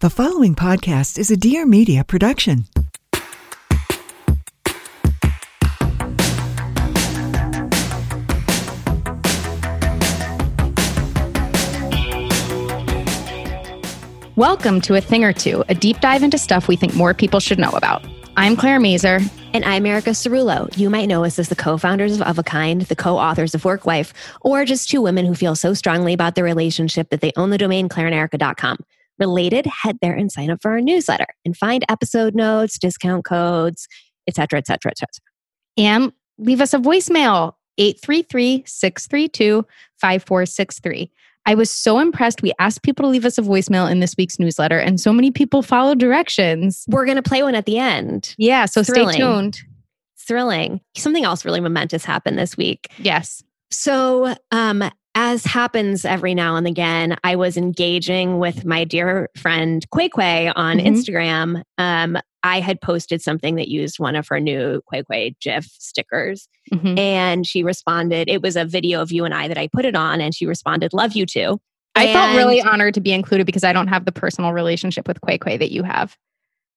The following podcast is a Dear Media production. Welcome to A Thing or Two, a deep dive into stuff we think more people should know about. I'm Claire Mazer. And I'm Erica Cerullo. You might know us as the co founders of Of a Kind, the co authors of Work Wife, or just two women who feel so strongly about their relationship that they own the domain claireanderica.com. Related, head there and sign up for our newsletter and find episode notes, discount codes, etc., etc., etc. And leave us a voicemail 833 632 5463. I was so impressed. We asked people to leave us a voicemail in this week's newsletter, and so many people followed directions. We're going to play one at the end. Yeah, so Thrilling. stay tuned. Thrilling. Something else really momentous happened this week. Yes. So, um, as happens every now and again, I was engaging with my dear friend Qai Qai on Mhm. Instagram. Um, I had posted something that used one of her new Qai Qai GIF stickers, Mhm. and she responded. It was a video of you and I that I put it on, and she responded, "Love you too." I felt really honored to be included because I don't have the personal relationship with Qai Qai that you have.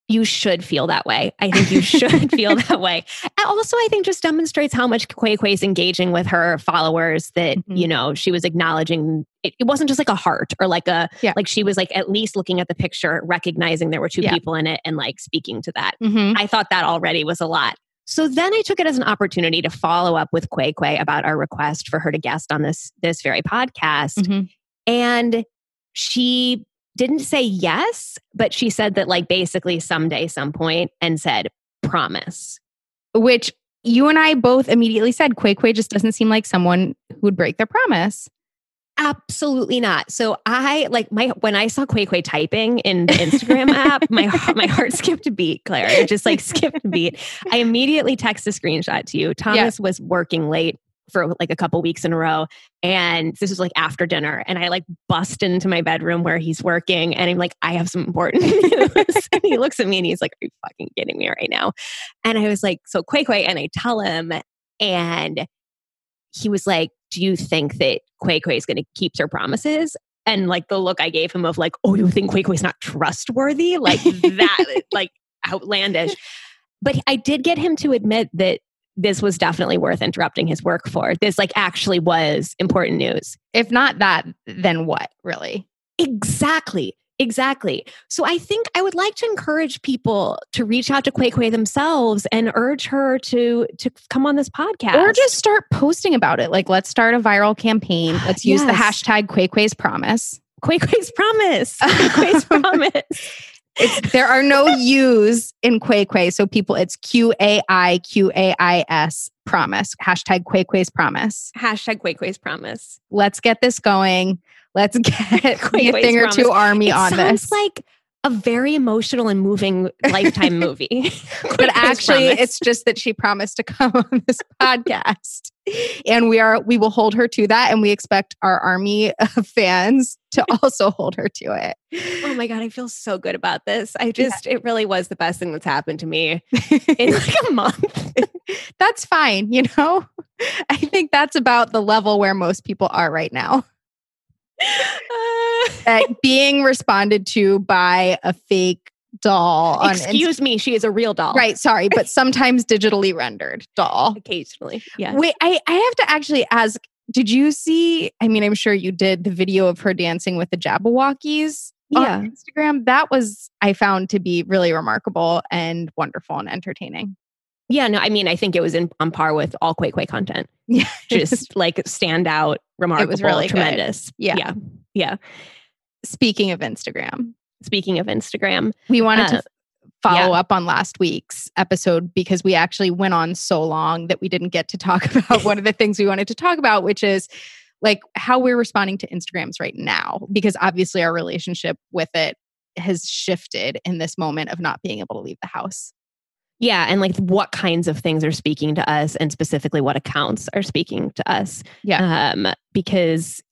You should feel that way. I think you should feel that way. And also, I think just demonstrates how much Qai Qai's engaging with her followers that, Mhm. you know, she was acknowledging it, it wasn't just like a heart or like a, Yeah. like she was like at least looking at the picture, recognizing there were two Yeah. people in it and like speaking to that. Mm-hmm. I thought that already was a lot. So then I took it as an opportunity to follow up with Qai Qai about our request for her to guest on this this very podcast. Mhm. And she didn't say yes, but she said that like basically someday, some point, and said, promise. Which you and I both immediately said Qai Qai just doesn't seem like someone who would break their promise. Absolutely not. So I like my when I saw Qai Qai typing in the Instagram app, my heart- my heart skipped a beat, Claire. It just like skipped a beat. I immediately text a screenshot to you. Thomas was working late for like a couple weeks in a row, and this was like after dinner, and I like bust into my bedroom where he's working, and I'm like, I have some important news. and he looks at me and he's like, Are you fucking kidding me right now? And I was like, So Qai Qai, and I tell him, and he was like, Do you think that Qai Qai is going to keep her promises? And like the look I gave him of like, Oh, you think Qai Qai's not trustworthy? Like that, like outlandish. But I did get him to admit that this was definitely worth interrupting his work for. This like actually was important news. If not that, then what, really? Exactly. Exactly. So I think I would like to encourage people to reach out to Qai themselves and urge her to to come on this podcast. Or just start posting about it. Like, let's start a viral campaign. Ah, let's use the hashtag Qai Qai's promise. Qai Qai's promise. Qai Qai's promise. It's, there are no U's in Qai Qai. So people, it's Q A I Q A I S promise. Hashtag Qai Qai's promise. Hashtag Qai Qai's promise. Let's get this going. Let's get Qai Qai's thing or two army it on sounds this. like a very emotional and moving lifetime movie. But actually, it's just that she promised to come on this podcast, and we are we will hold her to that, and we expect our army of fans to also hold her to it. Oh my god, I feel so good about this. I just it really was the best thing that's happened to me in like a month. that's fine, you know. I think that's about the level where most people are right now. Uh, That being responded to by a fake doll Excuse me, she is a real doll. Right, sorry, but sometimes digitally rendered doll. Occasionally. Yeah. Wait, I, I have to actually ask, did you see? I mean, I'm sure you did the video of her dancing with the Jabbawockeez Yeah. on Instagram. That was I found to be really remarkable and wonderful and entertaining. Yeah, no, I mean, I think it was in, on par with all Qai Qai content. Yeah. Just like stand out, remarkable, It was really good. tremendous. Yeah. Yeah. Yeah. Speaking of Instagram, Speaking of Instagram, we wanted Uh, to follow yeah. up on last week's episode because we actually went on so long that we didn't get to talk about one of the things we wanted to talk about, which is like how we're responding to Instagrams right now. Because obviously our relationship with it has shifted in this moment of not being able to leave the house. Yeah, and like what kinds of things are speaking to us, and specifically what accounts are speaking to us. Yeah. Um, because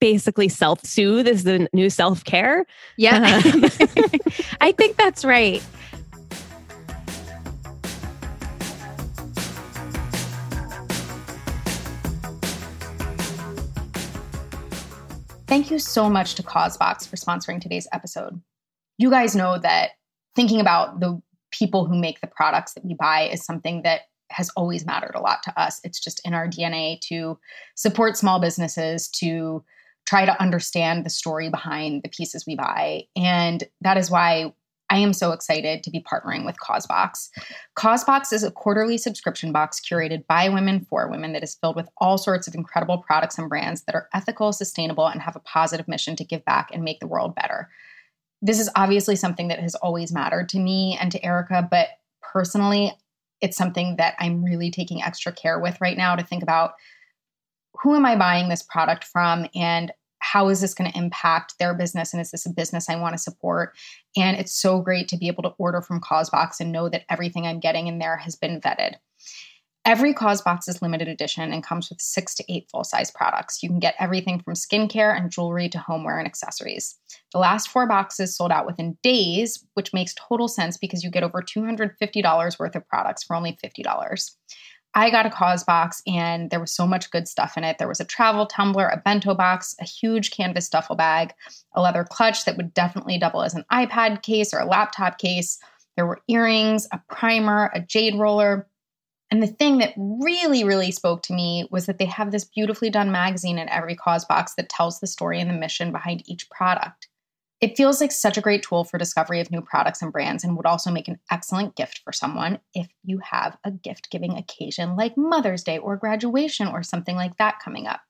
basically self soothe is the new self care. Yeah. Um, I think that's right. Thank you so much to Causebox for sponsoring today's episode. You guys know that thinking about the people who make the products that we buy is something that has always mattered a lot to us. It's just in our DNA to support small businesses, to try to understand the story behind the pieces we buy. And that is why I am so excited to be partnering with Causebox. Causebox is a quarterly subscription box curated by women for women that is filled with all sorts of incredible products and brands that are ethical, sustainable, and have a positive mission to give back and make the world better. This is obviously something that has always mattered to me and to Erica, but personally, it's something that I'm really taking extra care with right now to think about who am I buying this product from and how is this going to impact their business and is this a business I want to support? And it's so great to be able to order from Causebox and know that everything I'm getting in there has been vetted. Every Causebox is limited edition and comes with six to eight full size products. You can get everything from skincare and jewelry to homeware and accessories. The last four boxes sold out within days, which makes total sense because you get over $250 worth of products for only $50. I got a Causebox and there was so much good stuff in it. There was a travel tumbler, a bento box, a huge canvas duffel bag, a leather clutch that would definitely double as an iPad case or a laptop case. There were earrings, a primer, a jade roller. And the thing that really, really spoke to me was that they have this beautifully done magazine in every Causebox that tells the story and the mission behind each product. It feels like such a great tool for discovery of new products and brands and would also make an excellent gift for someone if you have a gift giving occasion like Mother's Day or graduation or something like that coming up.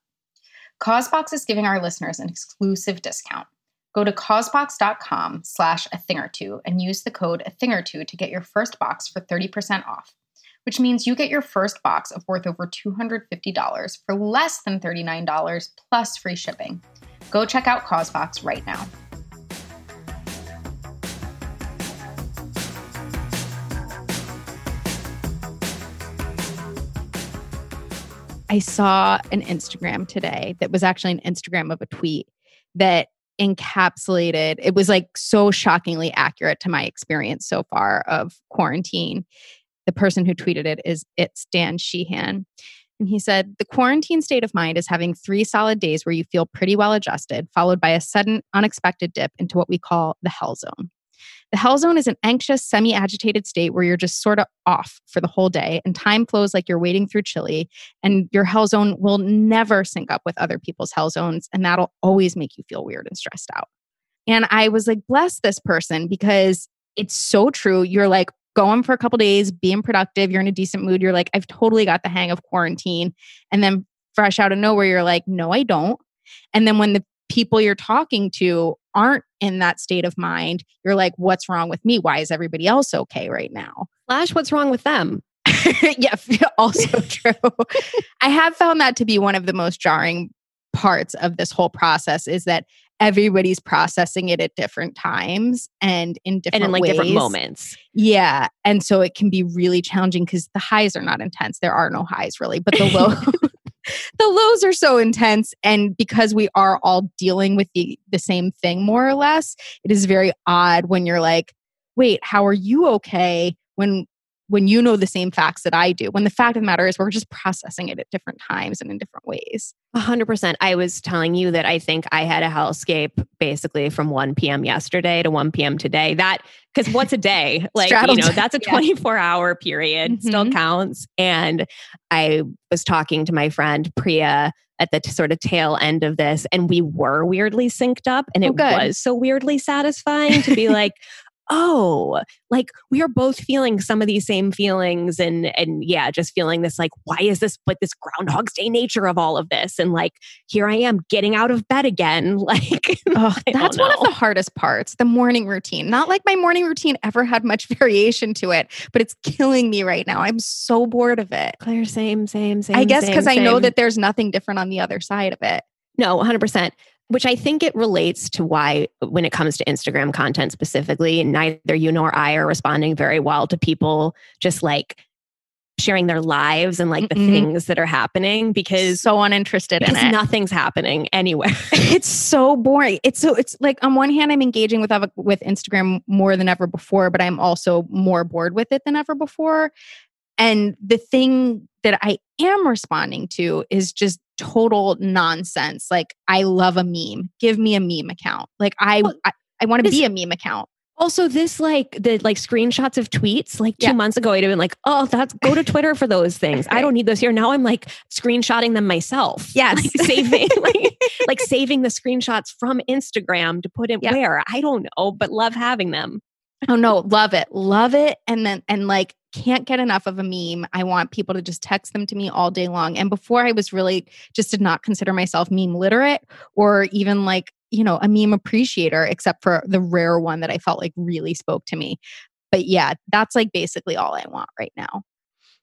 Causebox is giving our listeners an exclusive discount. Go to causebox.com slash a thing or two and use the code a thing or two to get your first box for 30% off, which means you get your first box of worth over $250 for less than $39 plus free shipping. Go check out Causebox right now. I saw an Instagram today that was actually an Instagram of a tweet that encapsulated it was like so shockingly accurate to my experience so far of quarantine. The person who tweeted it is it's Dan Sheehan. And he said, The quarantine state of mind is having three solid days where you feel pretty well adjusted, followed by a sudden, unexpected dip into what we call the hell zone. The hell zone is an anxious, semi agitated state where you're just sort of off for the whole day and time flows like you're wading through chili, and your hell zone will never sync up with other people's hell zones, and that'll always make you feel weird and stressed out. And I was like, bless this person because it's so true. You're like going for a couple days, being productive, you're in a decent mood, you're like, I've totally got the hang of quarantine. And then fresh out of nowhere, you're like, no, I don't. And then when the people you're talking to aren't in that state of mind, you're like, what's wrong with me? Why is everybody else okay right now? Flash, what's wrong with them? yeah, also true. I have found that to be one of the most jarring parts of this whole process is that everybody's processing it at different times and in different and in like different moments. Yeah. And so it can be really challenging because the highs are not intense. There are no highs really, but the low the lows are so intense. And because we are all dealing with the, the same thing more or less, it is very odd when you're like, wait, how are you okay when when you know the same facts that I do. When the fact of the matter is, we're just processing it at different times and in different ways. A hundred percent. I was telling you that I think I had a hellscape basically from 1 p.m. yesterday to 1 p.m. today. That because what's a day? Like, you know, that's a Yeah. 24 hour period, still Mhm. counts. And I was talking to my friend Priya at the t- sort of tail end of this, and we were weirdly synced up. And Oh, it was so weirdly satisfying to be like, oh like we are both feeling some of these same feelings and and yeah just feeling this like why is this like this groundhog's day nature of all of this and like here i am getting out of bed again like Oh, that's one of the hardest parts, the morning routine. Not like my morning routine ever had much variation to it, but it's killing me right now. I'm so bored of it. claire same same same I guess because I know that there's nothing different on the other side of it. No, 100%. Which I think it relates to why, when it comes to Instagram content specifically, neither you nor I are responding very well to people just like sharing their lives and like the Mm-mm. things that are happening because, so uninterested in because it. nothing's happening anywhere. it's so boring. It's so it's like on one hand I'm engaging with with Instagram more than ever before, but I'm also more bored with it than ever before. And the thing that I am responding to is just total nonsense. Like I love a meme. Give me a meme account. Like I Well, I, I want to be a meme account. Also, this like the like screenshots of tweets like two Yeah. months ago, I'd have been like, oh, that's go to Twitter for those things. I don't need those here. Now I'm like screenshotting them myself. Yes. Like saving like, like saving the screenshots from Instagram to put Yeah. where I don't know, but love having them. Oh no, love it. Love it. And then and like can't get enough of a meme. I want people to just text them to me all day long. And before I was really just did not consider myself meme literate or even like, you know, a meme appreciator except for the rare one that I felt like really spoke to me. But yeah, that's like basically all I want right now.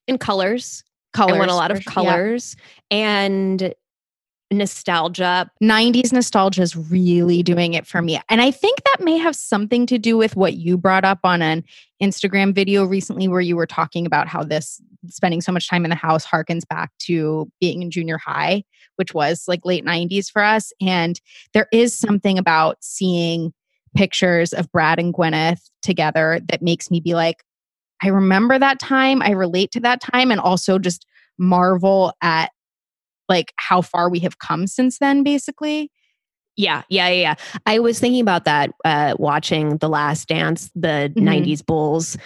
in colors. Colors. I want a lot of sure. Yeah. colors and nostalgia. 90s nostalgia is really doing it for me. And I think that may have something to do with what you brought up on an Instagram video recently where you were talking about how this spending so much time in the house harkens back to being in junior high, which was like late 90s for us. And there is something about seeing pictures of Brad and Gwyneth together that makes me be like, I remember that time. I relate to that time and also just marvel at like how far we have come since then, basically. Yeah, yeah, yeah. I was thinking about that uh, watching The Last Dance, the Mhm. 90s Bulls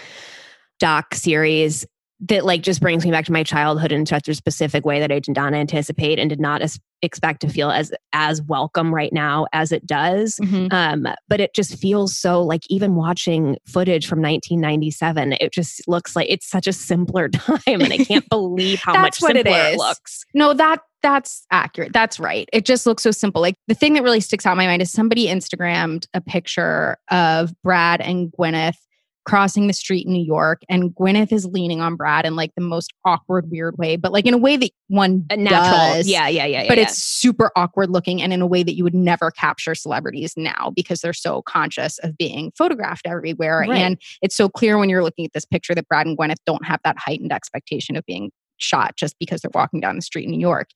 doc series that like just brings me back to my childhood in such a specific way that I did not anticipate and did not es- expect to feel as as welcome right now as it does. Um, but it just feels so like even watching footage from 1997, it just looks like it's such a simpler time, and I can't believe how much what it it is. looks. No, that that's accurate. That's right. It just looks so simple. Like the thing that really sticks out in my mind is somebody Instagrammed a picture of Brad and Gwyneth crossing the street in New York, and Gwyneth is leaning on Brad in like the most awkward, weird way, but like in a way that one A natural, does. yeah, yeah, yeah. but yeah. it's super awkward looking and in a way that you would never capture celebrities now because they're so conscious of being photographed everywhere. Right. And it's so clear when you're looking at this picture that Brad and Gwyneth don't have that heightened expectation of being shot just because they're walking down the street in New York.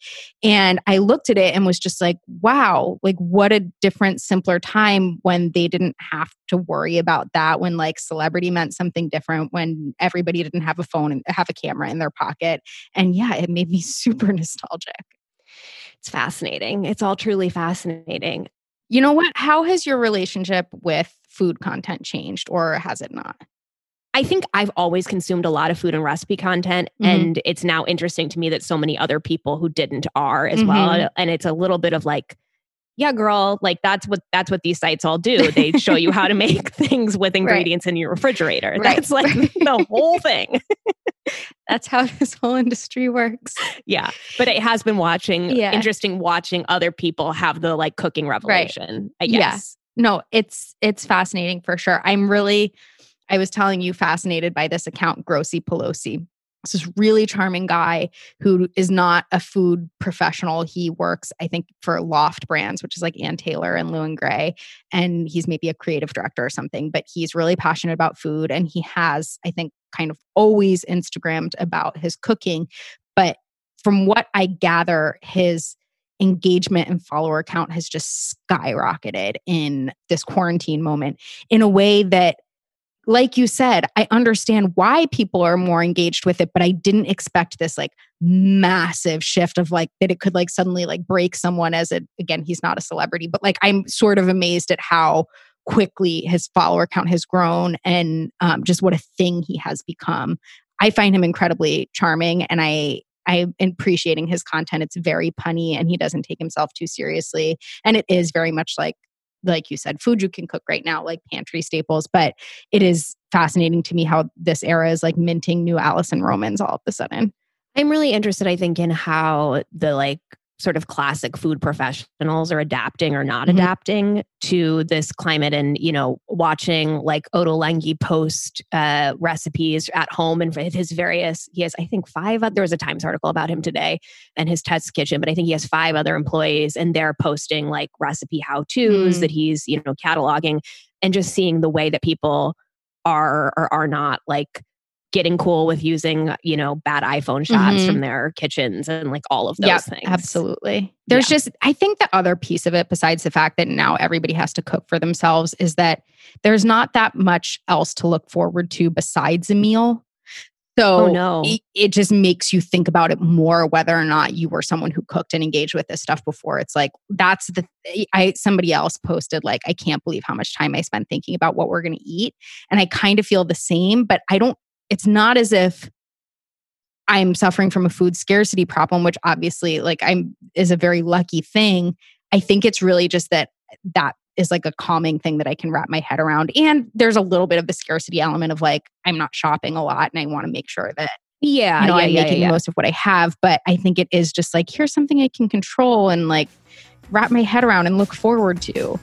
And I looked at it and was just like, wow, like what a different, simpler time when they didn't have to worry about that, when like celebrity meant something different, when everybody didn't have a phone and have a camera in their pocket. And yeah, it made me super nostalgic. it's fascinating. It's all truly fascinating. You know what? How has your relationship with food content changed or has it not? I think I've always consumed a lot of food and recipe content, Mhm. and it's now interesting to me that so many other people who didn't are as Mhm. well. And it's a little bit of like, yeah, girl, like that's what that's what these sites all do. They show you how to make things with ingredients in your refrigerator. Right. That's like the whole thing. That's how this whole industry works. Yeah, but it has been watching Yeah. interesting watching other people have the like cooking revelation. I Yeah. guess. No, it's it's fascinating for sure. I'm really I was telling you fascinated by this account Grossy Pelosi. It's this really charming guy who is not a food professional. He works, I think, for Loft Brands, which is like Ann Taylor and and Gray. And he's maybe a creative director or something, but he's really passionate about food. And he has, I think, kind of always Instagrammed about his cooking. But from what I gather, his engagement and follower count has just skyrocketed in this quarantine moment in a way that like you said, I understand why people are more engaged with it, but I didn't expect this like massive shift of like that it could like suddenly like break someone as a again, he's not a celebrity, but like I'm sort of amazed at how quickly his follower count has grown and um, just what a thing he has become. I find him incredibly charming and I I'm appreciating his content. It's very punny and he doesn't take himself too seriously. And it is very much like like you said, food you can cook right now, like pantry staples. But it is fascinating to me how this era is like minting new Alison Romans all of a sudden. I'm really interested, I think, in how the like sort of classic food professionals are adapting or not mm-hmm. adapting to this climate and you know watching like Ottolenghi post uh, recipes at home and his various he has I think five there was a Times article about him today and his test kitchen but I think he has five other employees and they're posting like recipe how to's mm. that he's you know cataloging and just seeing the way that people are or are not like getting cool with using, you know, bad iPhone shots mm-hmm. from their kitchens and like all of those yep, things. Absolutely. There's yeah. just, I think the other piece of it, besides the fact that now everybody has to cook for themselves, is that there's not that much else to look forward to besides a meal. So oh, no. it, it, just makes you think about it more whether or not you were someone who cooked and engaged with this stuff before. It's like that's the I somebody else posted like I can't believe how much time I spent thinking about what we're going to eat and I kind of feel the same but I don't it's not as if I'm suffering from a food scarcity problem, which obviously like I'm is a very lucky thing. I think it's really just that that is like a calming thing that I can wrap my head around. And there's a little bit of the scarcity element of like I'm not shopping a lot and I want to make sure that yeah, you know, yeah, I'm yeah, making yeah. the most of what I have. But I think it is just like here's something I can control and like wrap my head around and look forward to.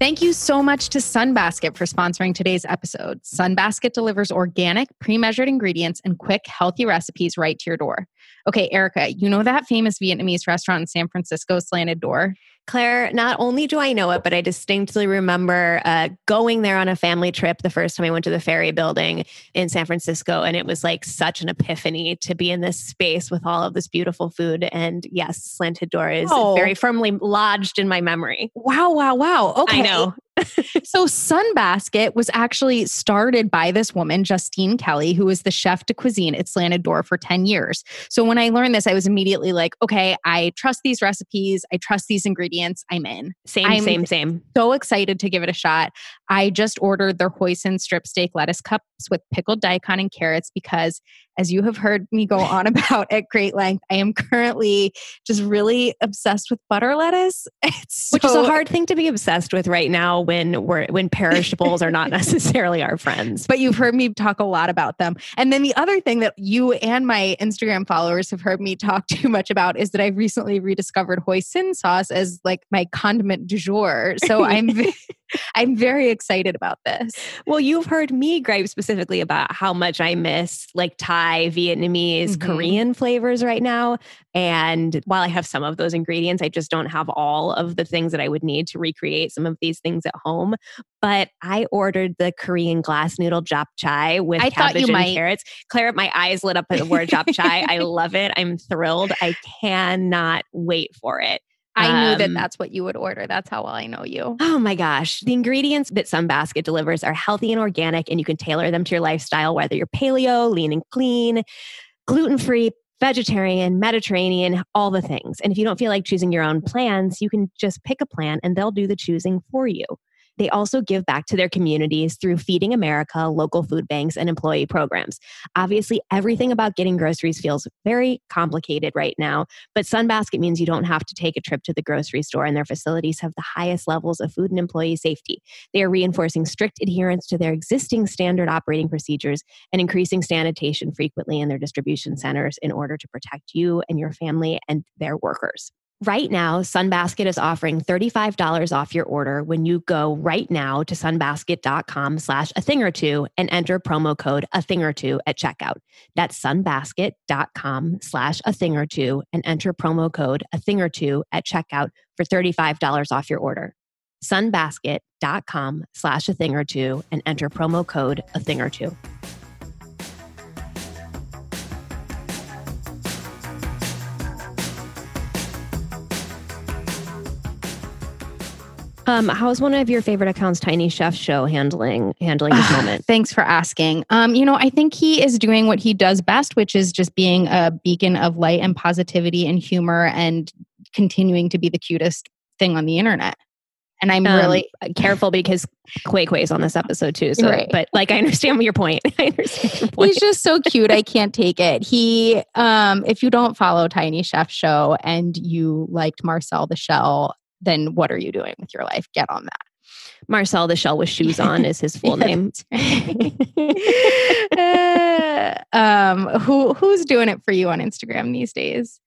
Thank you so much to Sunbasket for sponsoring today's episode. Sunbasket delivers organic, pre measured ingredients and quick, healthy recipes right to your door. Okay, Erica, you know that famous Vietnamese restaurant in San Francisco, Slanted Door? Claire, not only do I know it, but I distinctly remember uh, going there on a family trip the first time I went to the Ferry Building in San Francisco. And it was like such an epiphany to be in this space with all of this beautiful food. And yes, Slanted Door is oh. very firmly lodged in my memory. Wow, wow, wow. Okay. I know. so Sunbasket was actually started by this woman, Justine Kelly, who was the chef de cuisine at Slanted Door for 10 years. So when I learned this, I was immediately like, okay, I trust these recipes. I trust these ingredients. I'm in. Same, I'm same, same. So excited to give it a shot. I just ordered their hoisin strip steak lettuce cups with pickled daikon and carrots because as you have heard me go on about at great length, I am currently just really obsessed with butter lettuce. So, Which is a hard thing to be obsessed with right now when we're when perishables are not necessarily our friends. But you've heard me talk a lot about them. And then the other thing that you and my Instagram followers have heard me talk too much about is that I've recently rediscovered hoisin sauce as like my condiment du jour. So I'm I'm very excited about this. Well, you've heard me gripe specifically about how much I miss like Thai, Vietnamese, mm-hmm. Korean flavors right now. And while I have some of those ingredients, I just don't have all of the things that I would need to recreate some of these things at home. But I ordered the Korean glass noodle japchae with I cabbage and might. carrots. Claire, my eyes lit up at the word japchae. I love it. I'm thrilled. I cannot wait for it. I knew that um, that's what you would order. That's how well I know you. Oh my gosh. The ingredients that Sunbasket delivers are healthy and organic, and you can tailor them to your lifestyle, whether you're paleo, lean and clean, gluten free, vegetarian, Mediterranean, all the things. And if you don't feel like choosing your own plans, you can just pick a plan and they'll do the choosing for you. They also give back to their communities through Feeding America, local food banks, and employee programs. Obviously, everything about getting groceries feels very complicated right now, but Sunbasket means you don't have to take a trip to the grocery store, and their facilities have the highest levels of food and employee safety. They are reinforcing strict adherence to their existing standard operating procedures and increasing sanitation frequently in their distribution centers in order to protect you and your family and their workers. Right now, Sunbasket is offering $35 off your order when you go right now to sunbasket.com slash a thing or two and enter promo code a thing or two at checkout. That's sunbasket.com slash a thing or two and enter promo code a thing or two at checkout for $35 off your order. Sunbasket.com slash a thing or two and enter promo code a thing or two. Um, how's one of your favorite accounts, Tiny Chef Show, handling handling this moment? Thanks for asking. Um, you know, I think he is doing what he does best, which is just being a beacon of light and positivity and humor and continuing to be the cutest thing on the internet. And I'm Um, really careful because Qai Qai's on this episode too. So, Right. but like, I understand your point. I understand your point. He's just so cute. I can't take it. He, um, if you don't follow Tiny Chef Show and you liked Marcel the Shell, then what are you doing with your life? Get on that. Marcel the Shell with shoes on is his full name. Uh, um, who who's doing it for you on Instagram these days?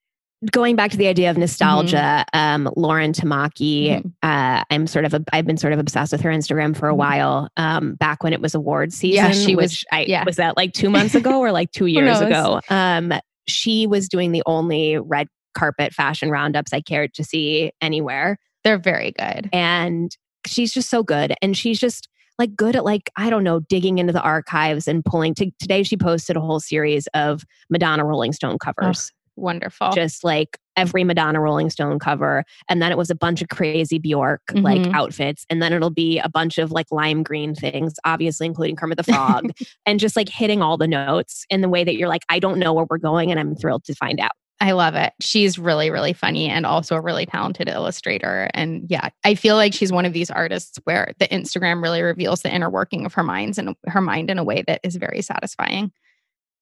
Going back to the idea of nostalgia, Mm-hmm. um, Lauren Tamaki, uh, I'm sort of, a, I've been sort of obsessed with her Instagram for a Mhm. while. Um, back when it was award season, Yeah, she was- I yeah. was that like two months ago or like two years ago. Um, she was doing the only red carpet fashion roundups I cared to see anywhere. They're very good. and she's just so good and she's just like good at like i don't know digging into the archives and pulling to, today she posted a whole series of madonna rolling stone covers Wonderful. just like every madonna rolling stone cover and then it was a bunch of crazy bjork like Mhm. outfits and then it'll be a bunch of like lime green things obviously including kermit the frog and just like hitting all the notes in the way that you're like i don't know where we're going and i'm thrilled to find out I love it. She's really, really funny and also a really talented illustrator. And yeah, I feel like she's one of these artists where the Instagram really reveals the inner working of her minds and her mind in a way that is very satisfying.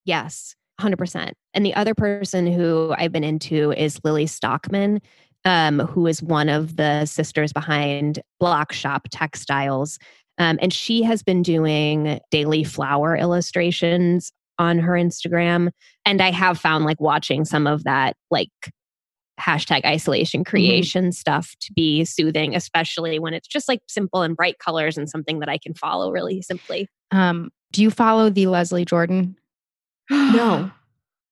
Yes, 100%. And the other person who I've been into is Lily Stockman, um, who is one of the sisters behind Block Shop Textiles. Um, and she has been doing daily flower illustrations on her Instagram. And I have found like watching some of that, like, hashtag isolation creation stuff to be soothing, especially when it's just like simple and bright colors and something that I can follow really simply. Um, do you follow the Leslie Jordan? No.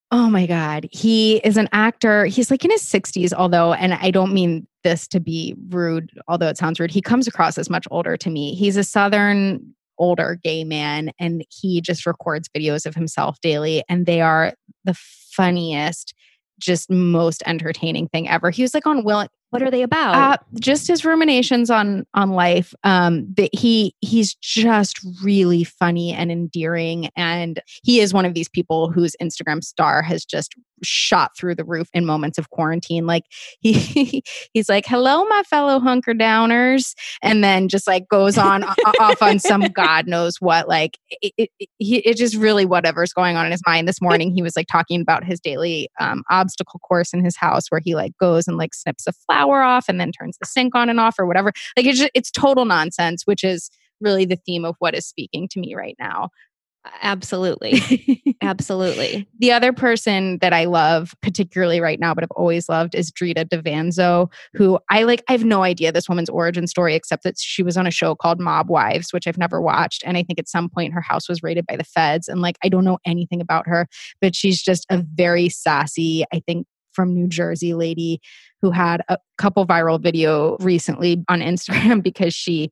Oh my God. He is an actor. He's like in his 60s, although, and I don't mean this to be rude, although it sounds rude. He comes across as much older to me. He's a Southern older gay man, and he just records videos of himself daily, and they are the funniest, just most entertaining thing ever. He was like on Will What are they about? uh, just his ruminations on on life. Um, that he he's just really funny and endearing, and he is one of these people whose Instagram star has just shot through the roof in moments of quarantine. Like he he's like, "Hello, my fellow hunker downers," and then just like goes on off on some God knows what. Like it, it, it, it just really whatever's going on in his mind. This morning, he was like talking about his daily um, obstacle course in his house, where he like goes and like snips a flower off and then turns the sink on and off or whatever. Like it's just, it's total nonsense, which is really the theme of what is speaking to me right now. Absolutely. Absolutely. The other person that I love, particularly right now, but I've always loved, is Drita D'Avanzo, who I like. I have no idea this woman's origin story, except that she was on a show called Mob Wives, which I've never watched. And I think at some point her house was raided by the feds. And like, I don't know anything about her, but she's just a very sassy, I think, from New Jersey lady who had a couple viral video recently on Instagram because she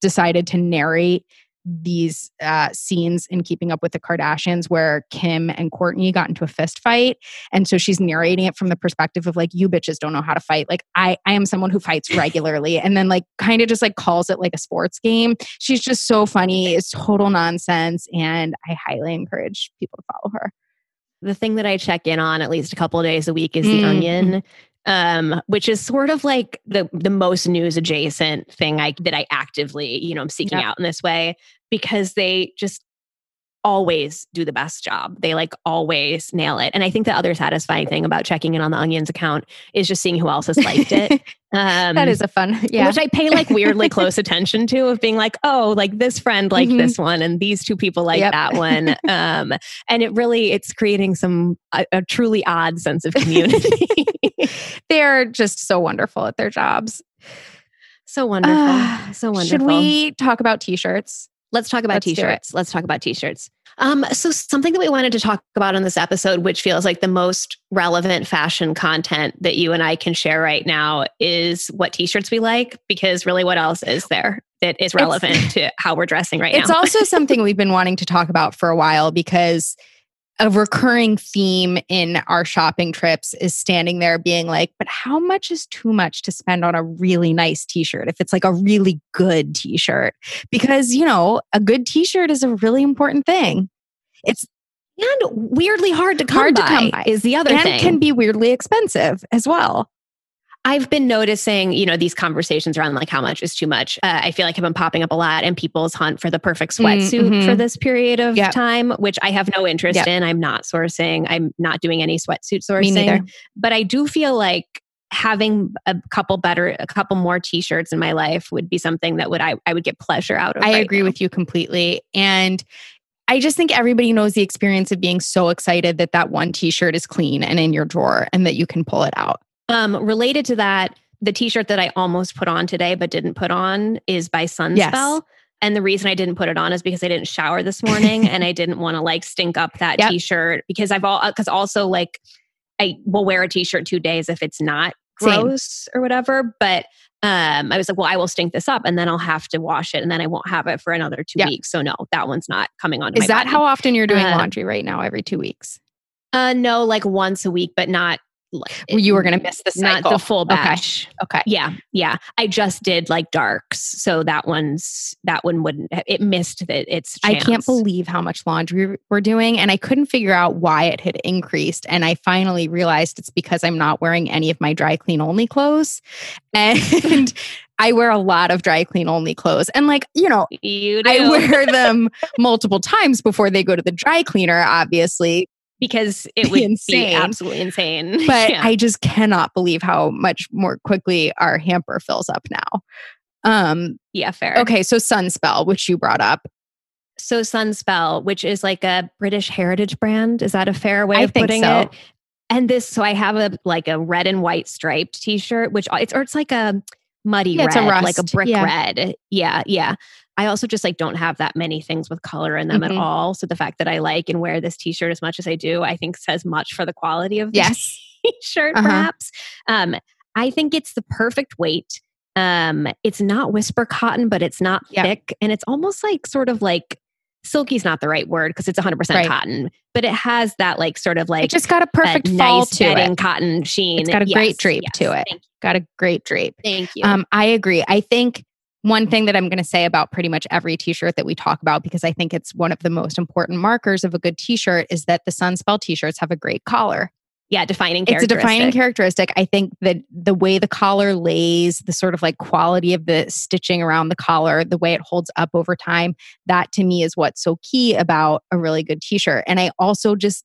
decided to narrate these uh, scenes in Keeping Up with the Kardashians where Kim and Kourtney got into a fist fight, and so she's narrating it from the perspective of like, "You bitches don't know how to fight." Like, I I am someone who fights regularly, and then like kind of just like calls it like a sports game. She's just so funny. It's total nonsense, and I highly encourage people to follow her. The thing that I check in on at least a couple of days a week is Mm, the onion. Um, which is sort of like the the most news adjacent thing I that I actively, you know, I'm seeking Yep. out in this way because they just always do the best job. They like always nail it. And I think the other satisfying thing about checking in on the onions account is just seeing who else has liked it. Um, that is a fun, yeah. which I pay like weirdly close attention to of being like, oh, like this friend liked Mhm. this one and these two people like Yep. that one. Um, and it really, it's creating some, a, a truly odd sense of community. They're just so wonderful at their jobs. so wonderful. Ah, so wonderful. Should we talk about t-shirts? Let's talk about Let's t-shirts. Let's talk about t-shirts. Um, so something that we wanted to talk about on this episode, which feels like the most relevant fashion content that you and I can share right now, is what t-shirts we like. Because really, what else is there that is relevant to how we're dressing right It's now? It's also something we've been wanting to talk about for a while because a recurring theme in our shopping trips is standing there being like, but how much is too much to spend on a really nice t shirt if it's like a really good t shirt? Because, you know, a good t shirt is a really important thing. It's and weirdly hard to come hard by to come by is the other and thing. can be weirdly expensive as well. I've been noticing, you know, these conversations around like how much is too much. Uh, I feel like have been popping up a lot in people's hunt for the perfect sweatsuit Mhm. for this period of Yep. time, which I have no interest Yep. in. I'm not sourcing. I'm not doing any sweatsuit sourcing. Me neither. But I do feel like having a couple better, a couple more t-shirts in my life would be something that would I, I would get pleasure out of. I right agree now. with you completely. And I just think everybody knows the experience of being so excited that that one t shirt is clean and in your drawer and that you can pull it out. Um, related to that, the t-shirt that I almost put on today but didn't put on is by Sunspel. And the reason I didn't put it on is because I didn't shower this morning and I didn't want to like stink up that Yep. t-shirt because I've all because also like I will wear a t-shirt two days if it's not Same. gross or whatever. But um, I was like, well, I will stink this up and then I'll have to wash it and then I won't have it for another two Yeah. weeks. So no, that one's not coming on. Is that how often you're doing Uh, laundry right now? Every two weeks? Uh, no, like once a week, but not. Like- You were going to miss the not the full Okay. batch. Okay. Yeah, yeah. I just did like darks, so that one's that one wouldn't. It missed that Its. I can't believe how much laundry we're doing. And I couldn't figure out why it had increased. And I finally realized it's because I'm not wearing any of my dry clean only clothes. And I wear a lot of dry clean only clothes. And like, you know, you I wear them multiple times before they go to the dry cleaner, obviously. Because it would insane. be absolutely insane. But Yeah. I just cannot believe how much more quickly our hamper fills up now. Um, yeah, fair. okay, so Sunspel, which you brought up. So Sunspel, which is like a British heritage brand, is that a fair way I of think putting so. it? And this, so I have a like a red and white striped T-shirt, which it's or it's like a muddy Yeah, red, a like a brick Yeah. red. Yeah, yeah. I also just like don't have that many things with color in them Mhm. at all. So the fact that I like and wear this T-shirt as much as I do, I think says much for the quality of Yes. T-shirt, Uh-huh. perhaps. Um, I think it's the perfect weight. Um, it's not whisper cotton, but it's not Yeah. thick, and it's almost like sort of like silky's not the right word because it's 100% Right. cotton, but it has that like sort of like it just got a perfect fall nice to it. cotton sheen. It's got a great drape yes. to it. Thank, Got a great drape. thank you. Um, I agree. I think one thing that I'm going to say about pretty much every t-shirt that we talk about, because I think it's one of the most important markers of a good t-shirt, is that the Sunspel t-shirts have a great collar. yeah, defining It's a defining characteristic. I think that the way the collar lays, the sort of like quality of the stitching around the collar, the way it holds up over time, that to me is what's so key about a really good t-shirt. And I also just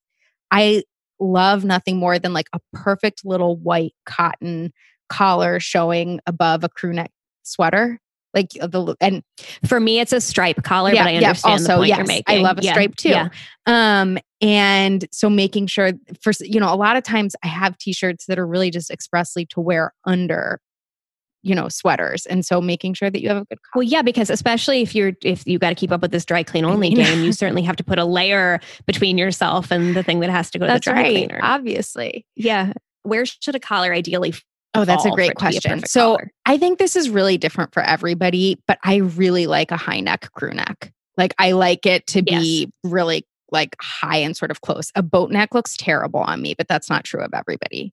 I love nothing more than like a perfect little white cotton collar showing above a crew neck sweater. Like the and For me, it's a stripe collar, but I yeah, understand the point yes, you're making. I love a Yeah, stripe too. Yeah. Um, and so making sure for you know, a lot of times I have t-shirts that are really just expressly to wear under, you know, sweaters. And so making sure that you have a good Well, yeah, because especially if you're if you got to keep up with this dry clean only game, you certainly have to put a layer between yourself and the thing that has to go to That's the dry right. cleaner. Obviously. yeah. Where should a collar ideally? Oh, that's a great for it to be question. perfect So collar? I think this is really different for everybody, but I really like a high neck crew neck. Like I like it to be really like high and sort of close. A boat neck looks terrible on me, but that's not true of everybody.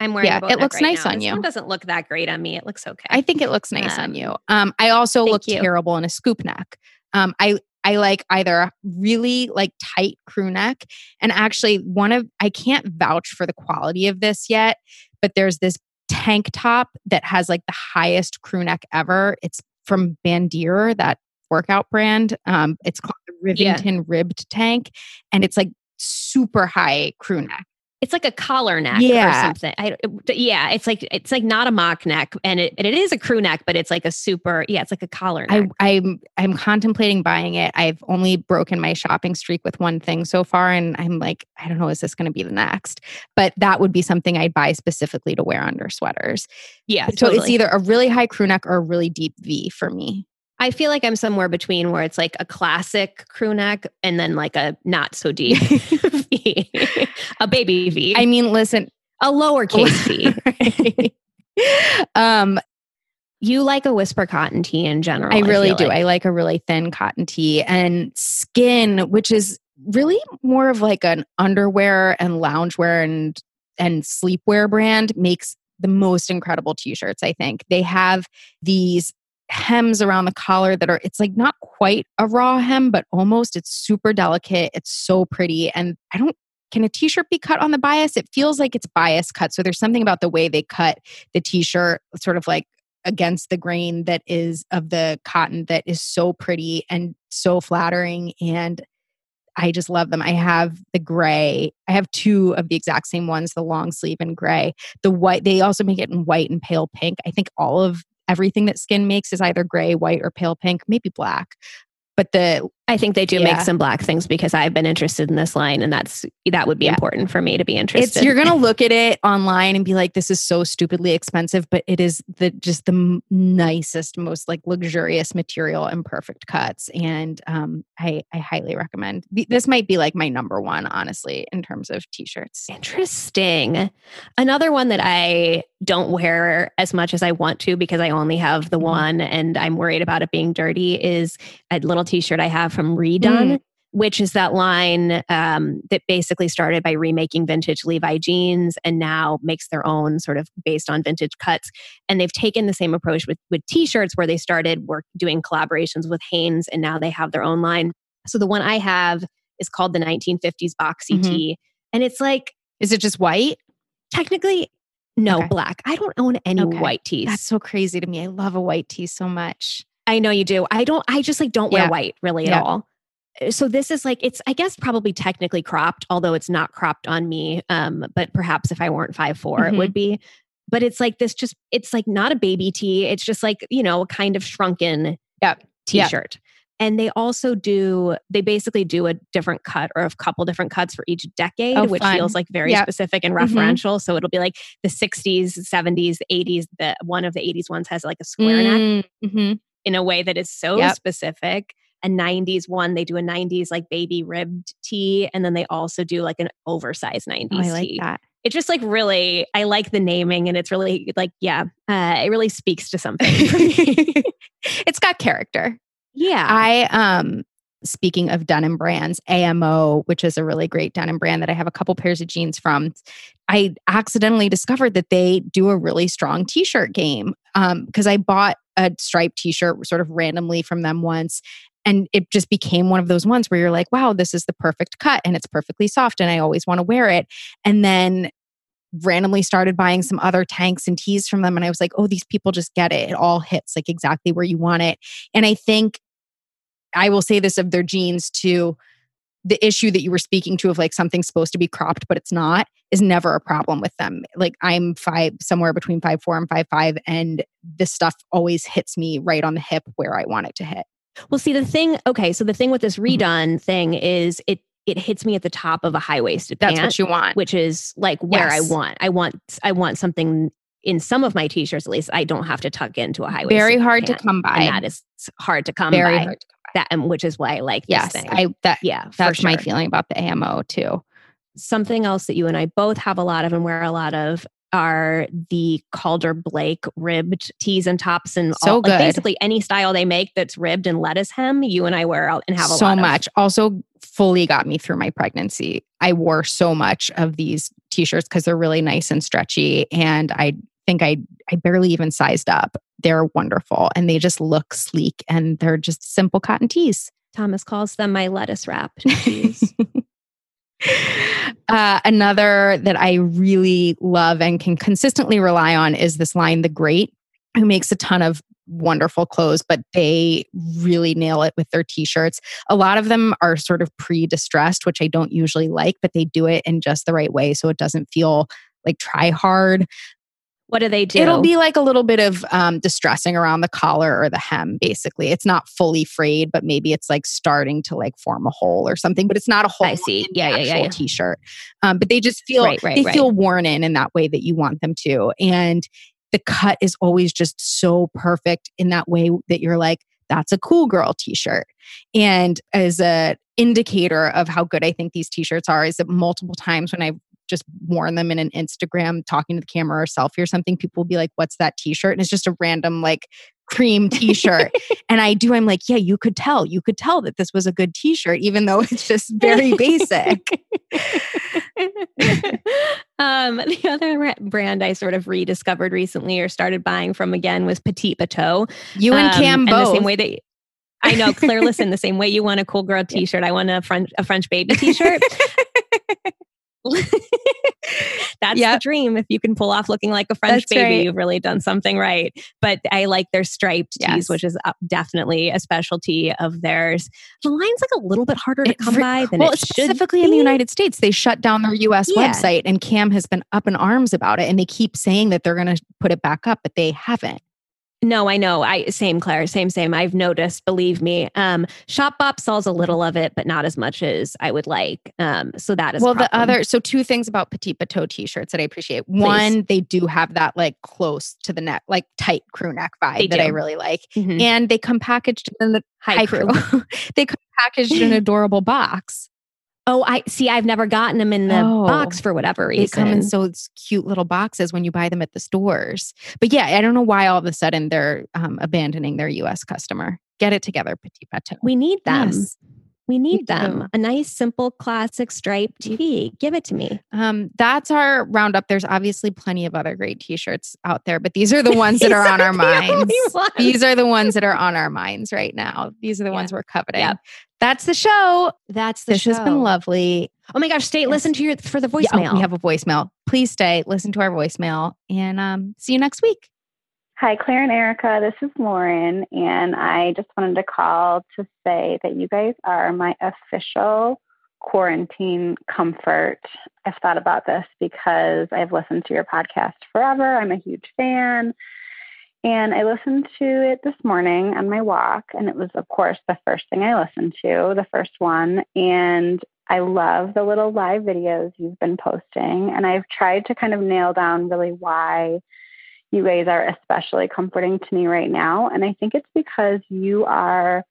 I'm wearing. yeah, a boat it looks right nice now. on This you. one doesn't look that great on me. It looks okay. I think it looks nice Um, on you. Um, I also look you. terrible in a scoop neck. Um, I I like either a really like tight crew neck, and actually one of I can't vouch for the quality of this yet, but there's this tank top that has like the highest crew neck ever. It's from Bandier, that workout brand. Um, it's called the Yeah. Rivington Ribbed Tank, and it's like super high crew neck. It's like a collar neck Yeah. or something. I, it- yeah, it's like it's like not a mock neck, and it it is a crew neck, but it's like a super. Yeah, it's like a collar I, neck. I'm I'm contemplating buying it. I've only broken my shopping streak with one thing so far, and I'm like, I don't know, is this going to be the next? But that would be something I'd buy specifically to wear under sweaters. yeah, So it's either a really high crew neck or a really deep V for me. I feel like I'm somewhere between where it's like a classic crew neck and then like a not so deep V, a baby V, I mean, listen, a lowercase V. um, You like a whisper cotton tee in general. I really feel do. like. I like a really thin cotton tee and skin, which is really more of like an underwear and loungewear and and sleepwear brand makes the most incredible t-shirts i think they have these hems around the collar that are it's like not quite a raw hem but almost it's super delicate it's so pretty and i don't can a t-shirt be cut on the bias it feels like it's bias cut so there's something about the way they cut the t-shirt sort of like against the grain that is of the cotton that is so pretty and so flattering and I just love them. I have the gray. I have two of the exact same ones, the long sleeve and gray. The white, they also make it in white and pale pink. I think all of everything that skin makes is either gray, white, or pale pink, maybe black. But the I think they do Yeah. make some black things because I've been interested in this line, and that's that would be Yeah. important for me to be interested. it's you're gonna look at it online and be like, this is so stupidly expensive, but it is the just the nicest, most like luxurious material and perfect cuts. And um, I I highly recommend. This might be like my number one, honestly, in terms of t-shirts. Interesting. Another one that I don't wear as much as I want to because I only have the Mhm. one and I'm worried about it being dirty is a little t shirt I have from Re/done, Mm. which is that line um, that basically started by remaking vintage Levi jeans and now makes their own sort of based on vintage cuts. And they've taken the same approach with, with t shirts where they started work doing collaborations with Hanes and now they have their own line. So the one I have is called the 1950s boxy Mhm. tee. And it's like, Is it just white? technically no Okay. black i don't own any Okay. white tees That's so crazy to me. I love a white tee so much. I know you do i don't i just like don't wear Yeah. white really Yeah. at all Uh, so this is like it's i guess probably technically cropped although it's not cropped on me um but perhaps if i weren't five four, Mhm. it would be but it's like this just it's like not a baby tee it's just like you know a kind of shrunken Yep. Yep. t-shirt and they also do they basically do a different cut or a couple different cuts for each decade Oh, which fun. feels like very Yep. specific and Mhm. referential so it'll be like the 60s 70s 80s the one of the 80s ones has like a square neck Mm-hmm. In a way that is so Yep. specific a 90s one they do a 90s like baby ribbed tee and then they also do like an oversized 90s Oh, I like tee that. it's just like really i like the naming and it's really like yeah uh, it really speaks to something for me. it's got character. yeah I um speaking of denim brands, AMO, which is a really great denim brand that I have a couple pairs of jeans from. I accidentally discovered that they do a really strong t-shirt game. Um because I bought a striped t-shirt sort of randomly from them once and it just became one of those ones where you're like, wow, this is the perfect cut and it's perfectly soft and I always want to wear it. And then randomly started buying some other tanks and tees from them and I was like, oh, these people just get it. It all hits like exactly where you want it. And I think I will say this of their jeans too. The issue that you were speaking to of like something's supposed to be cropped, but it's not, is never a problem with them. Like I'm five, somewhere between five four and five five, and this stuff always hits me right on the hip where I want it to hit. Well, see the thing. Okay, so the thing with this Mhm. Re/done thing is it it hits me at the top of a high waisted That's pant, what you want. which is like where I want. I want I want something in some of my t-shirts at least. I don't have to tuck into a high Very hard to come by. and that is hard to come Very by. hard to come by. That and which is why I like Yes, this thing. I that yeah, for that's my feeling about the AMO too. Something else that you and I both have a lot of and wear a lot of are the Calder Blake ribbed tees and tops and So all, like basically any style they make that's ribbed and lettuce hem. You and I wear out and have a so lot of. much. Also, fully got me through my pregnancy. I wore so much of these t-shirts because they're really nice and stretchy, and I think I I barely even sized up. They're wonderful, and they just look sleek, and they're just simple cotton tees. Thomas calls them my lettuce wrap tees. uh, another that I really love and can consistently rely on is this line, The Great, who makes a ton of wonderful clothes, but they really nail it with their t shirts. A lot of them are sort of pre distressed, which I don't usually like, but they do it in just the right way so it doesn't feel like try hard. What do they do? It'll be like a little bit of um, distressing around the collar or the hem, basically. It's not fully frayed, but maybe it's like starting to like form a hole or something. But it's not a hole. I see. Yeah, yeah, yeah, yeah. T-shirt. Um, but they just feel Right, right, they right. feel worn in in that way that you want them to, and the cut is always just so perfect in that way that you're like, that's a cool girl T-shirt. And as a indicator of how good I think these T-shirts are, is that multiple times when I've just worn them in an Instagram talking to the camera or selfie or something, people will be like, What's that t shirt? And it's just a random, like, cream t-shirt and i do i'm like yeah you could tell you could tell that this was a good t-shirt even though it's just very basic um, the other brand I sort of rediscovered recently or started buying from again was Petit Bateau. You and Cam um, both. And the same way that I know, Claire. listen, the same way you want a cool girl T-shirt, I want a French a French baby T-shirt. That's yep. the dream. If you can pull off looking like a French That's baby, right. you've really done something right. But I like their striped yes. tees, which is uh, definitely a specialty of theirs. The line's like a little bit harder to come by than well, it specifically in the United States. They shut down their U.S. Yeah. website, and Cam has been up in arms about it, and they keep saying that they're going to put it back up, but they haven't. No, I know. I same Claire, same same. I've noticed. Believe me. Um, Shopbop sells a little of it, but not as much as I would like. Um, so that is well. The other so two things about Petit Bateau t-shirts that I appreciate. Please. One, they do have that like close to the neck, like tight crew neck vibe they that do. I really like, mm-hmm. and they come packaged in the high, high crew. crew. they come packaged in an adorable box. Oh, I see. I've never gotten them in the oh, box for whatever reason. They come in so cute little boxes when you buy them at the stores. But yeah, I don't know why all of a sudden they're um, abandoning their U.S. customer. Get it together, Petit Bateau. We need them. Yes. We need them. A nice, simple, classic striped tee. Give it to me. Um, that's our roundup. There's obviously plenty of other great t-shirts out there, but these are the ones that are on our minds. These are the ones that are on our minds right now. These are the yeah. ones we're coveting. Yep. That's the show. That's the this show. has been lovely. Oh my gosh, stay yes. listen to your for the voicemail. Yeah, oh, we have a voicemail. Please stay, listen to our voicemail, and um, see you next week. Hi, Claire and Erica. This is Lauren, and I just wanted to call to say that you guys are my official quarantine comfort. I've thought about this because I've listened to your podcast forever. I'm a huge fan. And I listened to it this morning on my walk, and it was, of course, the first thing I listened to, the first one. And I love the little live videos you've been posting. And I've tried to kind of nail down really why you guys are especially comforting to me right now. And I think it's because you are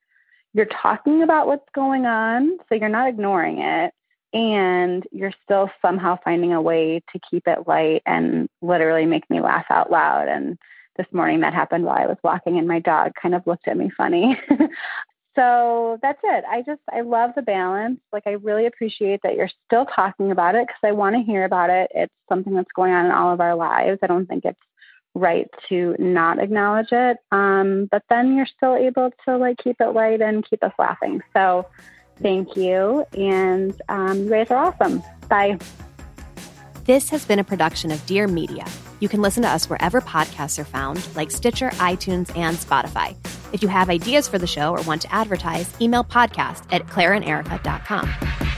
you're talking about what's going on, so you're not ignoring it, and you're still somehow finding a way to keep it light and literally make me laugh out loud. And this morning that happened while I was walking, and my dog kind of looked at me funny. so that's it. I just, I love the balance. Like, I really appreciate that you're still talking about it because I want to hear about it. It's something that's going on in all of our lives. I don't think it's right to not acknowledge it. Um, but then you're still able to like keep it light and keep us laughing. So thank you. And um, you guys are awesome. Bye. This has been a production of Dear Media. You can listen to us wherever podcasts are found, like Stitcher, iTunes, and Spotify. If you have ideas for the show or want to advertise, email podcast at claireanderica.com.